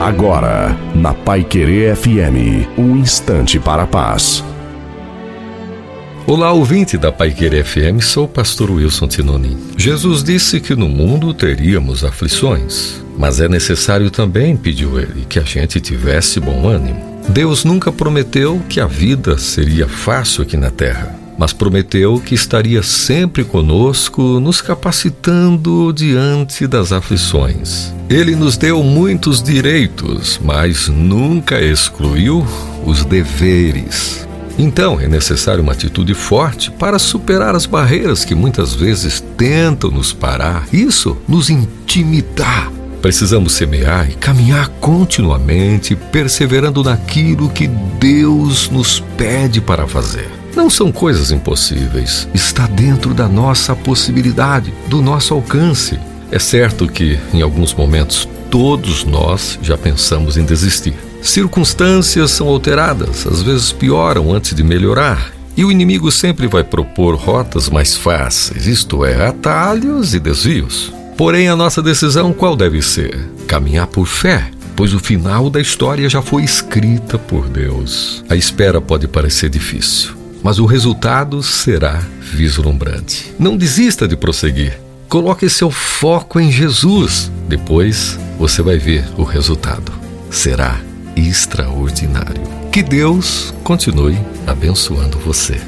Agora, na Pai Querer FM, um instante para a paz. Olá, ouvinte da Pai Querer FM, sou o pastor Wilson Tinoni. Jesus disse que no mundo teríamos aflições, mas é necessário também, pediu ele, que a gente tivesse bom ânimo. Deus nunca prometeu que a vida seria fácil aqui na terra mas prometeu que estaria sempre conosco, nos capacitando diante das aflições. Ele nos deu muitos direitos, mas nunca excluiu os deveres. Então é necessário uma atitude forte para superar as barreiras que muitas vezes tentam nos parar, isso nos intimidar. Precisamos semear e caminhar continuamente, perseverando naquilo que Deus nos pede para fazer. Não são coisas impossíveis, está dentro da nossa possibilidade, do nosso alcance. É certo que, em alguns momentos, todos nós já pensamos em desistir. Circunstâncias são alteradas, às vezes pioram antes de melhorar. E o inimigo sempre vai propor rotas mais fáceis, isto é, atalhos e desvios. Porém, a nossa decisão qual deve ser? Caminhar por fé, pois o final da história já foi escrita por Deus. A espera pode parecer difícil, mas o resultado será vislumbrante. Não desista de prosseguir. Coloque seu foco em Jesus. Depois você vai ver o resultado. Será extraordinário. Que Deus continue abençoando você.